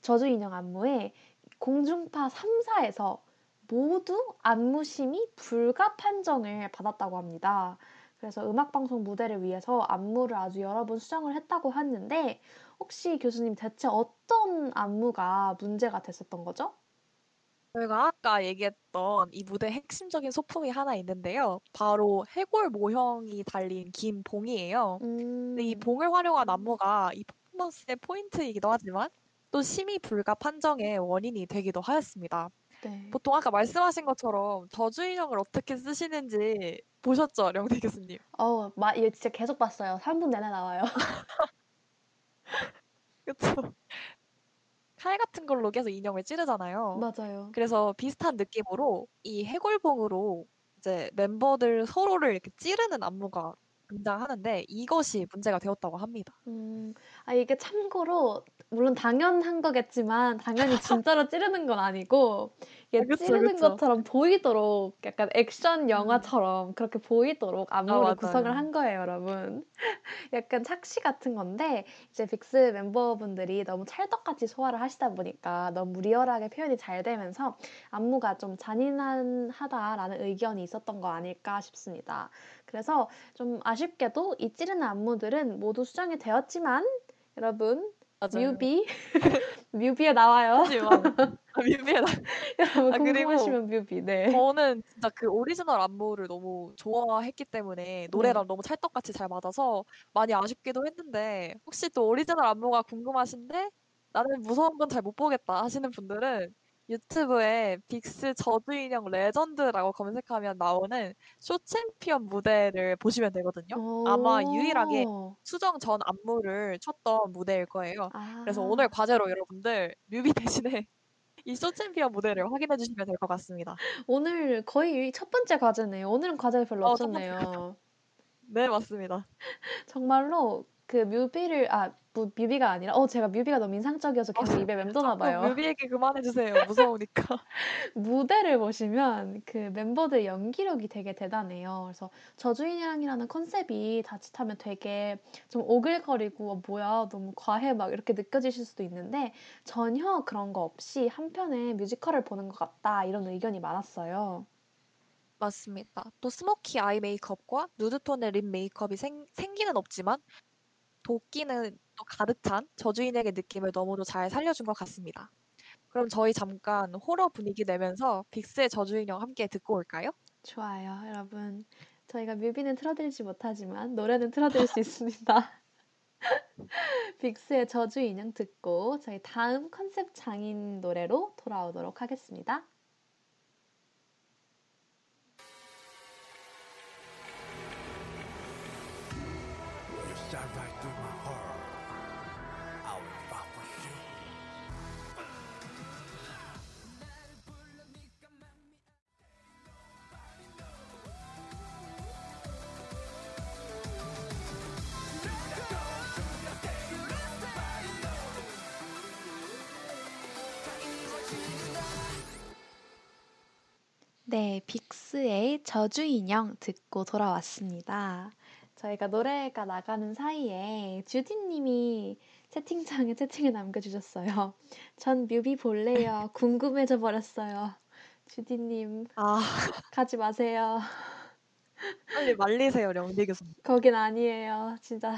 저주 인형 안무에 공중파 3사에서 모두 안무 심의 불가 판정을 받았다고 합니다. 그래서 음악방송 무대를 위해서 안무를 아주 여러 번 수정을 했다고 하는데 혹시 교수님 대체 어떤 안무가 문제가 됐었던 거죠? 저희가 아까 얘기했던 이 무대의 핵심적인 소품이 하나 있는데요. 바로 해골 모형이 달린 긴 봉이에요. 근데 이 음, 봉을 활용한 안무가 이 퍼포먼스의 포인트이기도 하지만 또 심의 불가 판정의 원인이 되기도 하였습니다. 네. 보통 아까 말씀하신 것처럼 저주인형을 어떻게 쓰시는지 보셨죠, 령대 교수님? 어, 마, 얘 진짜 계속 봤어요. 3분 내내 나와요. 그쵸? 칼 같은 걸로 계속 인형을 찌르잖아요. 맞아요. 그래서 비슷한 느낌으로 이 해골봉으로 이제 멤버들 서로를 이렇게 찌르는 안무가 등장하는데 이것이 문제가 되었다고 합니다. 음, 아, 이게 참고로, 물론 당연한 거겠지만, 당연히 진짜로 찌르는 건 아니고, 이게 아, 그쵸, 찌르는 그쵸. 것처럼 보이도록, 약간 액션 음. 영화처럼 그렇게 보이도록 아, 안무를 구성을 맞아요. 한 거예요, 여러분. 약간 착시 같은 건데, 이제 빅스 멤버분들이 너무 찰떡같이 소화를 하시다 보니까 너무 리얼하게 표현이 잘 되면서 안무가 좀 잔인하다라는 의견이 있었던 거 아닐까 싶습니다. 그래서 좀 아쉽게도 이 찌르는 안무들은 모두 수정이 되었지만 여러분 맞아요. 뮤비 뮤비에 나와요. 아, 뮤비에 나- 여러분 아, 그리고 궁금하시면 뮤비. 네. 저는 진짜 그 오리지널 안무를 너무 좋아했기 때문에 노래랑 너무 찰떡같이 잘 맞아서 많이 아쉽기도 했는데 혹시 또 오리지널 안무가 궁금하신데 나는 무서운 건 잘 못 보겠다 하시는 분들은 유튜브에 빅스 저주인형 레전드라고 검색하면 나오는 쇼 챔피언 무대를 보시면 되거든요. 아마 유일하게 오. 수정 전 안무를 췄던 무대일 거예요. 그래서 아. 오늘 과제로 여러분들 뮤비 대신에 이 쇼 챔피언 무대를 확인해 주시면 될 것 같습니다. 오늘 거의 첫 번째 과제네요. 오늘은 별로 어, 첫 번째 없었네요. 네, 맞습니다. 정말로 그 뮤비를 아 무, 뮤비가 아니라 어 제가 뮤비가 너무 인상적이어서 계속 입에 맴도나 봐요. 뮤비 얘기 그만해 주세요. 무서우니까. 무대를 보시면 그 멤버들 연기력이 되게 대단해요. 그래서 저주인이랑이라는 컨셉이 자칫하면 되게 좀 오글거리고 어, 뭐야 너무 과해 막 이렇게 느껴지실 수도 있는데 전혀 그런 거 없이 한편의 뮤지컬을 보는 것 같다 이런 의견이 많았어요. 맞습니다. 또 스모키 아이 메이크업과 누드톤의 립 메이크업이 생, 생기는 없지만 독기는 또 가득 찬 저주 인형의 느낌을 너무도 잘 살려준 것 같습니다. 그럼 저희 잠깐 호러 분위기 내면서 빅스의 저주인형 함께 듣고 올까요? 좋아요, 여러분. 저희가 뮤비는 틀어드리지 못하지만 노래는 틀어드릴 수 있습니다. 빅스의 저주 인형 듣고 저희 다음 컨셉 장인 노래로 돌아오도록 하겠습니다. 네, 빅스의 저주 인형 듣고 돌아왔습니다. 저희가 노래가 나가는 사이에 주디님이 채팅창에 채팅을 남겨주셨어요. 전 뮤비 볼래요. 궁금해져 버렸어요. 주디님, 아, 가지 마세요. 빨리 말리세요, 령디 교수님. 거긴 아니에요. 진짜.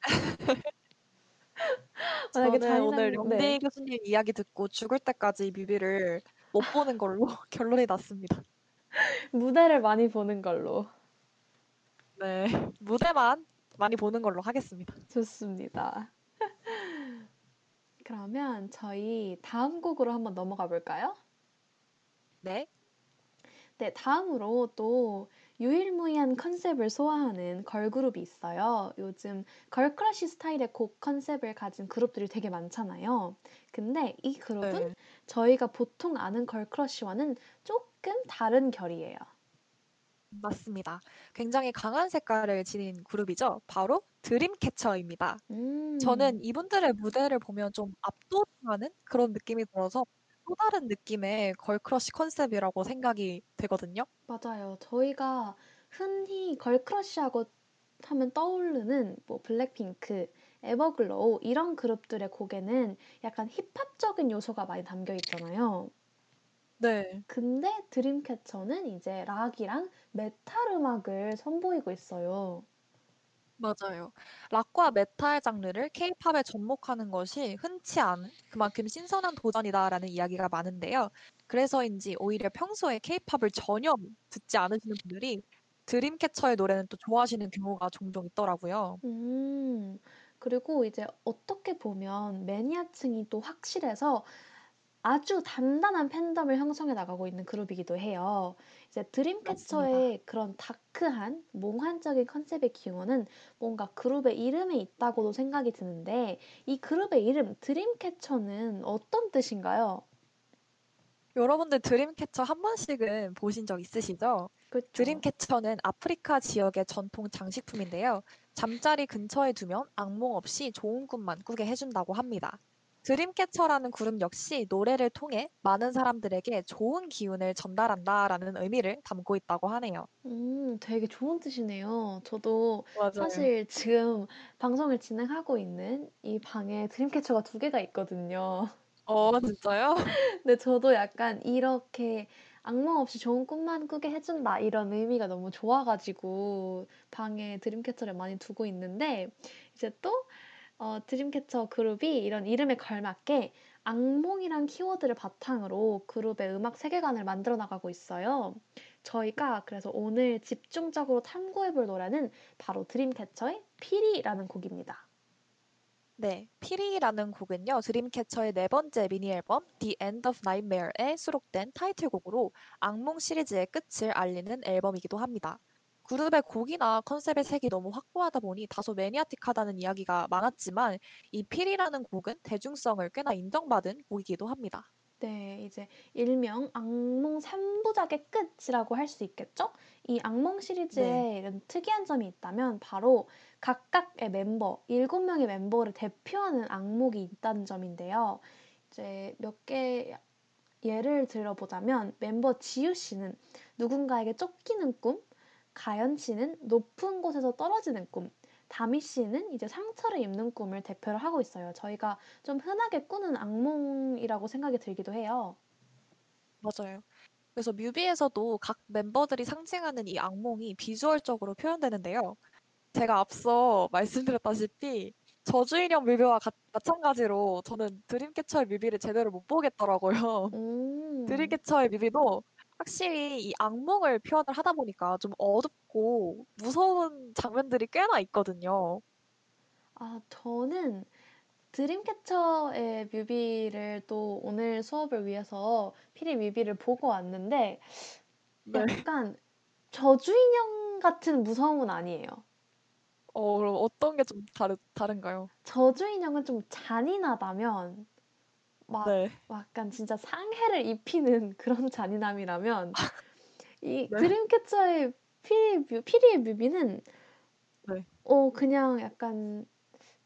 만약에 저는 오늘 잔인한- 령디 네. 교수님 이야기 듣고 죽을 때까지 뮤비를 못 보는 걸로 결론이 났습니다. 무대를 많이 보는 걸로. 네, 무대만 많이 보는 걸로 하겠습니다. 좋습니다. 그러면 저희 다음 곡으로 한번 넘어가 볼까요? 네, 네, 다음으로 또 유일무이한 컨셉을 소화하는 걸그룹이 있어요. 요즘 걸크러쉬 스타일의 곡 컨셉을 가진 그룹들이 되게 많잖아요. 근데 이 그룹은 네. 저희가 보통 아는 걸크러쉬와는 조금 다른 결이에요. 맞습니다. 굉장히 강한 색깔을 지닌 그룹이죠. 바로 드림캐쳐입니다. 음, 저는 이분들의 무대를 보면 좀 압도당하는 그런 느낌이 들어서 또 다른 느낌의 걸크러쉬 컨셉이라고 생각이 되거든요. 맞아요. 저희가 흔히 걸크러쉬하고 하면 떠오르는 뭐 블랙핑크, 에버글로우 이런 그룹들의 곡에는 약간 힙합적인 요소가 많이 담겨 있잖아요. 네. 근데 드림캐쳐는 이제 락이랑 메탈 음악을 선보이고 있어요. 맞아요. 락과 메탈 장르를 케이팝에 접목하는 것이 흔치 않은 그만큼 신선한 도전이다라는 이야기가 많은데요. 그래서인지 오히려 평소에 케이팝을 전혀 듣지 않으시는 분들이 드림캐쳐의 노래는 또 좋아하시는 경우가 종종 있더라고요. 음, 그리고 이제 어떻게 보면 매니아층이 또 확실해서 아주 단단한 팬덤을 형성해 나가고 있는 그룹이기도 해요. 이제. 드림캐쳐의 그런 다크한 몽환적인 컨셉의 기원은 뭔가 그룹의 이름에 있다고도 생각이 드는데 이 그룹의 이름 드림캐쳐는 어떤 뜻인가요? 여러분들 드림캐쳐 한 번씩은 보신 적 있으시죠? 그렇죠. 드림캐쳐는 아프리카 지역의 전통 장식품인데요. 잠자리 근처에 두면 악몽 없이 좋은 꿈만 꾸게 해준다고 합니다. 드림캐쳐라는 그룹 역시 노래를 통해 많은 사람들에게 좋은 기운을 전달한다라는 의미를 담고 있다고 하네요. 음, 되게 좋은 뜻이네요. 저도 맞아요. 사실 지금 방송을 진행하고 있는 이 방에 드림캐쳐가 두 개가 있거든요. 어, 진짜요? 근데 저도 약간 이렇게 악몽 없이 좋은 꿈만 꾸게 해준다 이런 의미가 너무 좋아가지고 방에 드림캐쳐를 많이 두고 있는데 이제 또 어, 드림캐쳐 그룹이 이런 이름에 걸맞게 악몽이란 키워드를 바탕으로 그룹의 음악 세계관을 만들어 나가고 있어요. 저희가 그래서 오늘 집중적으로 탐구해 볼 노래는 바로 드림캐쳐의 피리라는 곡입니다. 네, 피리라는 곡은요, 드림캐쳐의 네 번째 미니 앨범 The End of Nightmare에 수록된 타이틀곡으로 악몽 시리즈의 끝을 알리는 앨범이기도 합니다. 그룹의 곡이나 컨셉의 색이 너무 확고하다 보니 다소 매니아틱하다는 이야기가 많았지만 이 피리라는 곡은 대중성을 꽤나 인정받은 곡이기도 합니다. 네, 이제 일명 악몽 3부작의 끝이라고 할 수 있겠죠? 이 악몽 시리즈에 네. 이런 특이한 점이 있다면 바로 각각의 멤버, 7명의 멤버를 대표하는 악몽이 있다는 점인데요. 이제 몇 개 예를 들어보자면 멤버 지유 씨는 누군가에게 쫓기는 꿈, 가연 씨는 높은 곳에서 떨어지는 꿈, 다미 씨는 이제 상처를 입는 꿈을 대표를 하고 있어요. 저희가 좀 흔하게 꾸는 악몽이라고 생각이 들기도 해요. 맞아요. 그래서 뮤비에서도 각 멤버들이 상징하는 이 악몽이 비주얼적으로 표현되는데요. 제가 앞서 말씀드렸다시피 저주인형 뮤비와 가- 마찬가지로 저는 드림캐쳐의 뮤비를 제대로 못 보겠더라고요. 음, 드림캐쳐의 뮤비도 확실히 이 악몽을 표현을 하다 보니까 좀 어둡고 무서운 장면들이 꽤나 있거든요. 아, 저는 드림캐쳐의 뮤비를 또 오늘 수업을 위해서 피리 뮤비를 보고 왔는데 네. 약간 저주인형 같은 무서움은 아니에요. 어, 그럼 어떤 게 좀 다른가요? 저주인형은 좀 잔인하다면 막 네. 약간 진짜 상해를 입히는 그런 잔인함이라면 이 네. 드림캐쳐의 피리 뮤, 피리의 뮤비는 네. 어 그냥 약간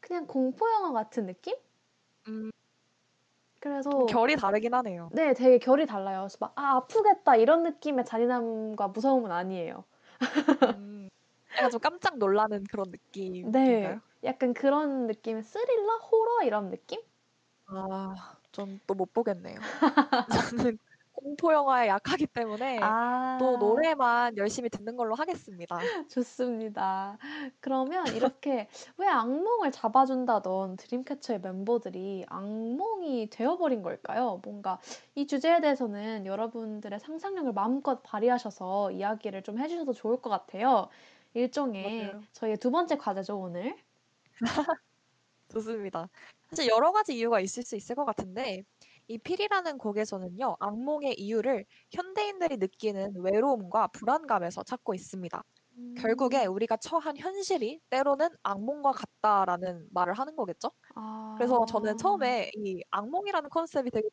그냥 공포 영화 같은 느낌? 음, 그래서 좀 결이 다르긴 하네요. 네, 되게 결이 달라요. 그래서 막 아, 아프겠다 이런 느낌의 잔인함과 무서움은 아니에요. 음, 약간 좀 깜짝 놀라는 그런 네, 느낌인가요? 약간 그런 느낌의 스릴러, 호러 이런 느낌? 아, 전 또 못 보겠네요. 저는 공포 영화에 약하기 때문에 또 아, 노래만 열심히 듣는 걸로 하겠습니다. 좋습니다. 그러면 이렇게 왜 악몽을 잡아준다던 드림캐쳐의 멤버들이 악몽이 되어버린 걸까요? 뭔가 이 주제에 대해서는 여러분들의 상상력을 마음껏 발휘하셔서 이야기를 좀 해주셔도 좋을 것 같아요. 일종의 맞아요. 저희의 두 번째 과제죠, 오늘. 좋습니다. 사실 여러 가지 이유가 있을 수 있을 것 같은데 이 필이라는 곡에서는요, 악몽의 이유를 현대인들이 느끼는 외로움과 불안감에서 찾고 있습니다. 결국에 음, 우리가 처한 현실이 때로는 악몽과 같다라는 말을 하는 거겠죠? 그래서 저는 아, 처음에 이 악몽이라는 컨셉이 되게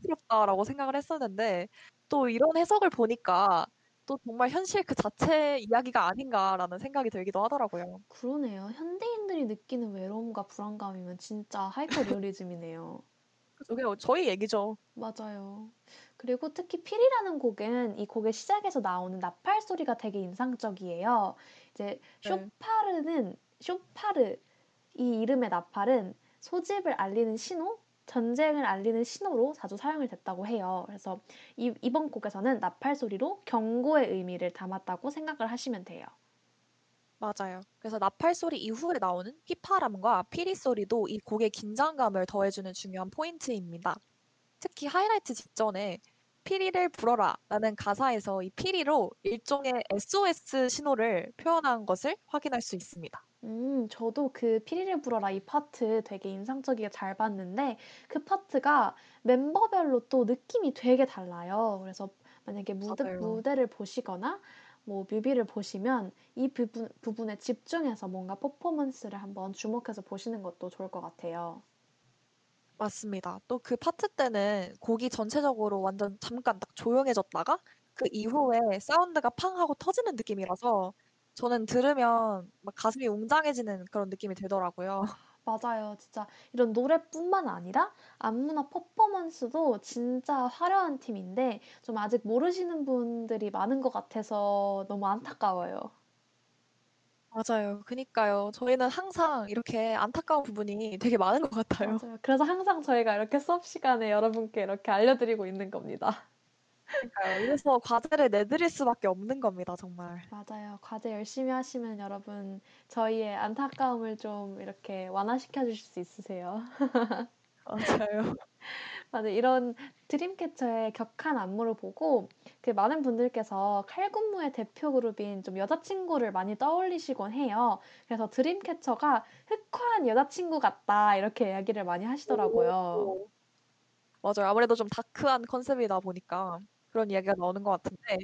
촌스럽다라고 생각을 했었는데 또 이런 해석을 보니까 또 정말 현실 그 자체 이야기가 아닌가라는 생각이 들기도 하더라고요. 그러네요. 현대인들이 느끼는 외로움과 불안감이면 진짜 하이퍼 리얼리즘이네요. 그게 저희 얘기죠. 맞아요. 그리고 특히 피리라는 곡은 이 곡의 시작에서 나오는 나팔 소리가 되게 인상적이에요. 이제 네. 쇼파르는 쇼파르 이 이름의 나팔은 소집을 알리는 신호, 전쟁을 알리는 신호로 자주 사용이 됐다고 해요. 그래서 이, 이번 곡에서는 나팔 소리로 경고의 의미를 담았다고 생각을 하시면 돼요. 맞아요. 그래서 나팔 소리 이후에 나오는 휘파람과 피리 소리도 이 곡의 긴장감을 더해주는 중요한 포인트입니다. 특히 하이라이트 직전에 피리를 불어라 라는 가사에서 이 피리로 일종의 SOS 신호를 표현한 것을 확인할 수 있습니다. 음, 저도 그 피리를 불어라 이 파트 되게 인상적이게 잘 봤는데 그 파트가 멤버별로 또 느낌이 되게 달라요. 그래서 만약에 무대, 맞아요. 무대를 보시거나 뭐 뮤비를 보시면 이 부분, 부분에 집중해서 뭔가 퍼포먼스를 한번 주목해서 보시는 것도 좋을 것 같아요. 맞습니다. 또 그 파트 때는 곡이 전체적으로 완전 잠깐 딱 조용해졌다가 그 이후에 사운드가 팡 하고 터지는 느낌이라서 저는 들으면 막 가슴이 웅장해지는 그런 느낌이 들더라고요. 맞아요. 진짜 이런 노래뿐만 아니라 안무나 퍼포먼스도 진짜 화려한 팀인데 좀 아직 모르시는 분들이 많은 것 같아서 너무 안타까워요. 맞아요. 그니까요. 저희는 항상 이렇게 안타까운 부분이 되게 많은 것 같아요. 맞아요. 그래서 항상 저희가 이렇게 수업 시간에 여러분께 이렇게 알려드리고 있는 겁니다. 그러니까요. 이래서 과제를 내드릴 수밖에 없는 겁니다, 정말. 맞아요. 과제 열심히 하시면 여러분 저희의 안타까움을 좀 이렇게 완화시켜 주실 수 있으세요. 맞아요. 맞아요. 이런 드림캐쳐의 격한 안무를 보고 그 많은 분들께서 칼군무의 대표 그룹인 좀 여자친구를 많이 떠올리시곤 해요. 그래서 드림캐쳐가 흑화한 여자친구 같다 이렇게 이야기를 많이 하시더라고요. 오. 맞아요. 아무래도 좀 다크한 컨셉이다 보니까 그런 이야기가 나오는 것 같은데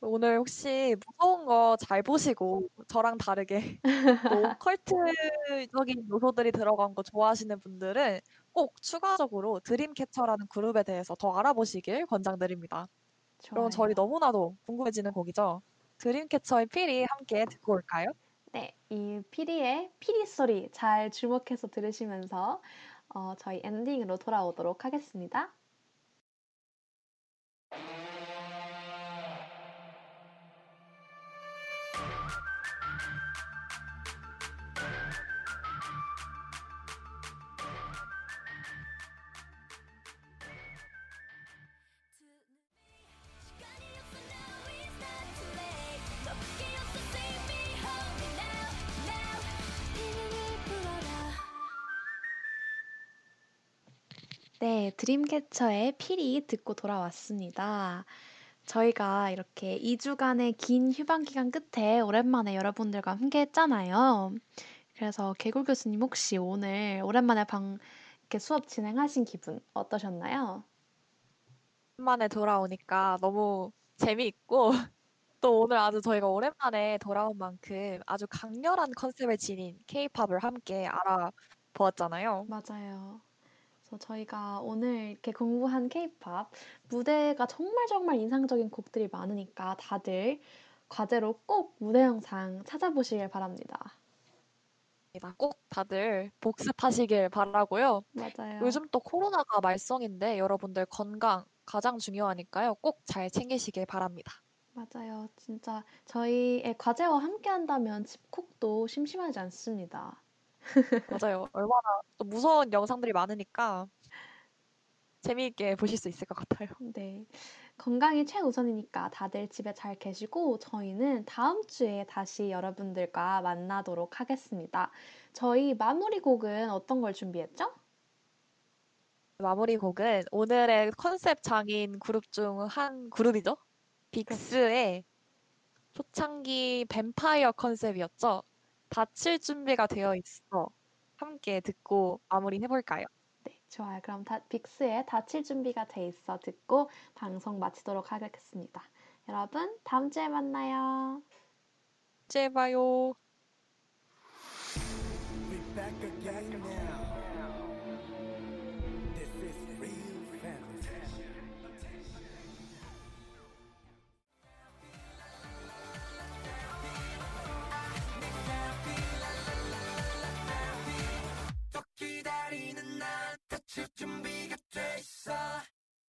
오늘 혹시 무서운 거 잘 보시고 저랑 다르게 또 컬트적인 요소들이 들어간 거 좋아하시는 분들은 꼭 추가적으로 드림캐쳐라는 그룹에 대해서 더 알아보시길 권장드립니다. 그럼 저희. 너무나도 궁금해지는 곡이죠. 드림캐쳐의 피리 함께 듣고 올까요? 네, 이 피리의 피리 소리 잘 주목해서 들으시면서 어, 저희 엔딩으로 돌아오도록 하겠습니다. 네, 드림캐쳐의 피리 듣고 돌아왔습니다. 저희가 이렇게 2주간의 긴 휴방 기간 끝에 오랜만에 여러분들과 함께 했잖아요. 그래서 개굴 교수님 혹시 오늘 오랜만에 방 이렇게 수업 진행하신 기분 어떠셨나요? 오랜만에 돌아오니까 너무 재미있고 또 오늘 아주 저희가 오랜만에 돌아온 만큼 아주 강렬한 컨셉을 지닌 K-팝을 함께 알아보았잖아요. 맞아요. 그래서 저희가 오늘 이렇게 공부한 케이팝 무대가 정말 정말 인상적인 곡들이 많으니까 다들 과제로 꼭 무대 영상 찾아보시길 바랍니다. 꼭 다들 복습하시길 바라고요. 맞아요. 요즘 또 코로나가 말썽인데 여러분들 건강 가장 중요하니까요. 꼭 잘 챙기시길 바랍니다. 맞아요. 진짜 저희의 과제와 함께 한다면 집콕도 심심하지 않습니다. 맞아요. 얼마나 또 무서운 영상들이 많으니까 재미있게 보실 수 있을 것 같아요. 네. 건강이 최우선이니까 다들 집에 잘 계시고 저희는 다음 주에 다시 여러분들과 만나도록 하겠습니다. 저희 마무리 곡은 어떤 걸 준비했죠? 마무리 곡은 오늘의 컨셉 장인 그룹 중 한 그룹이죠. 빅스의 초창기 뱀파이어 컨셉이었죠. 다칠 준비가 되어 있어. 함께 듣고 마무리 해볼까요? 네, 좋아요. 그럼 다, 빅스의 다칠 준비가 돼 있어 듣고 방송 마치도록 하겠습니다. 여러분, 다음 주에 만나요. 이제 봐요. 시준비가 돼 있어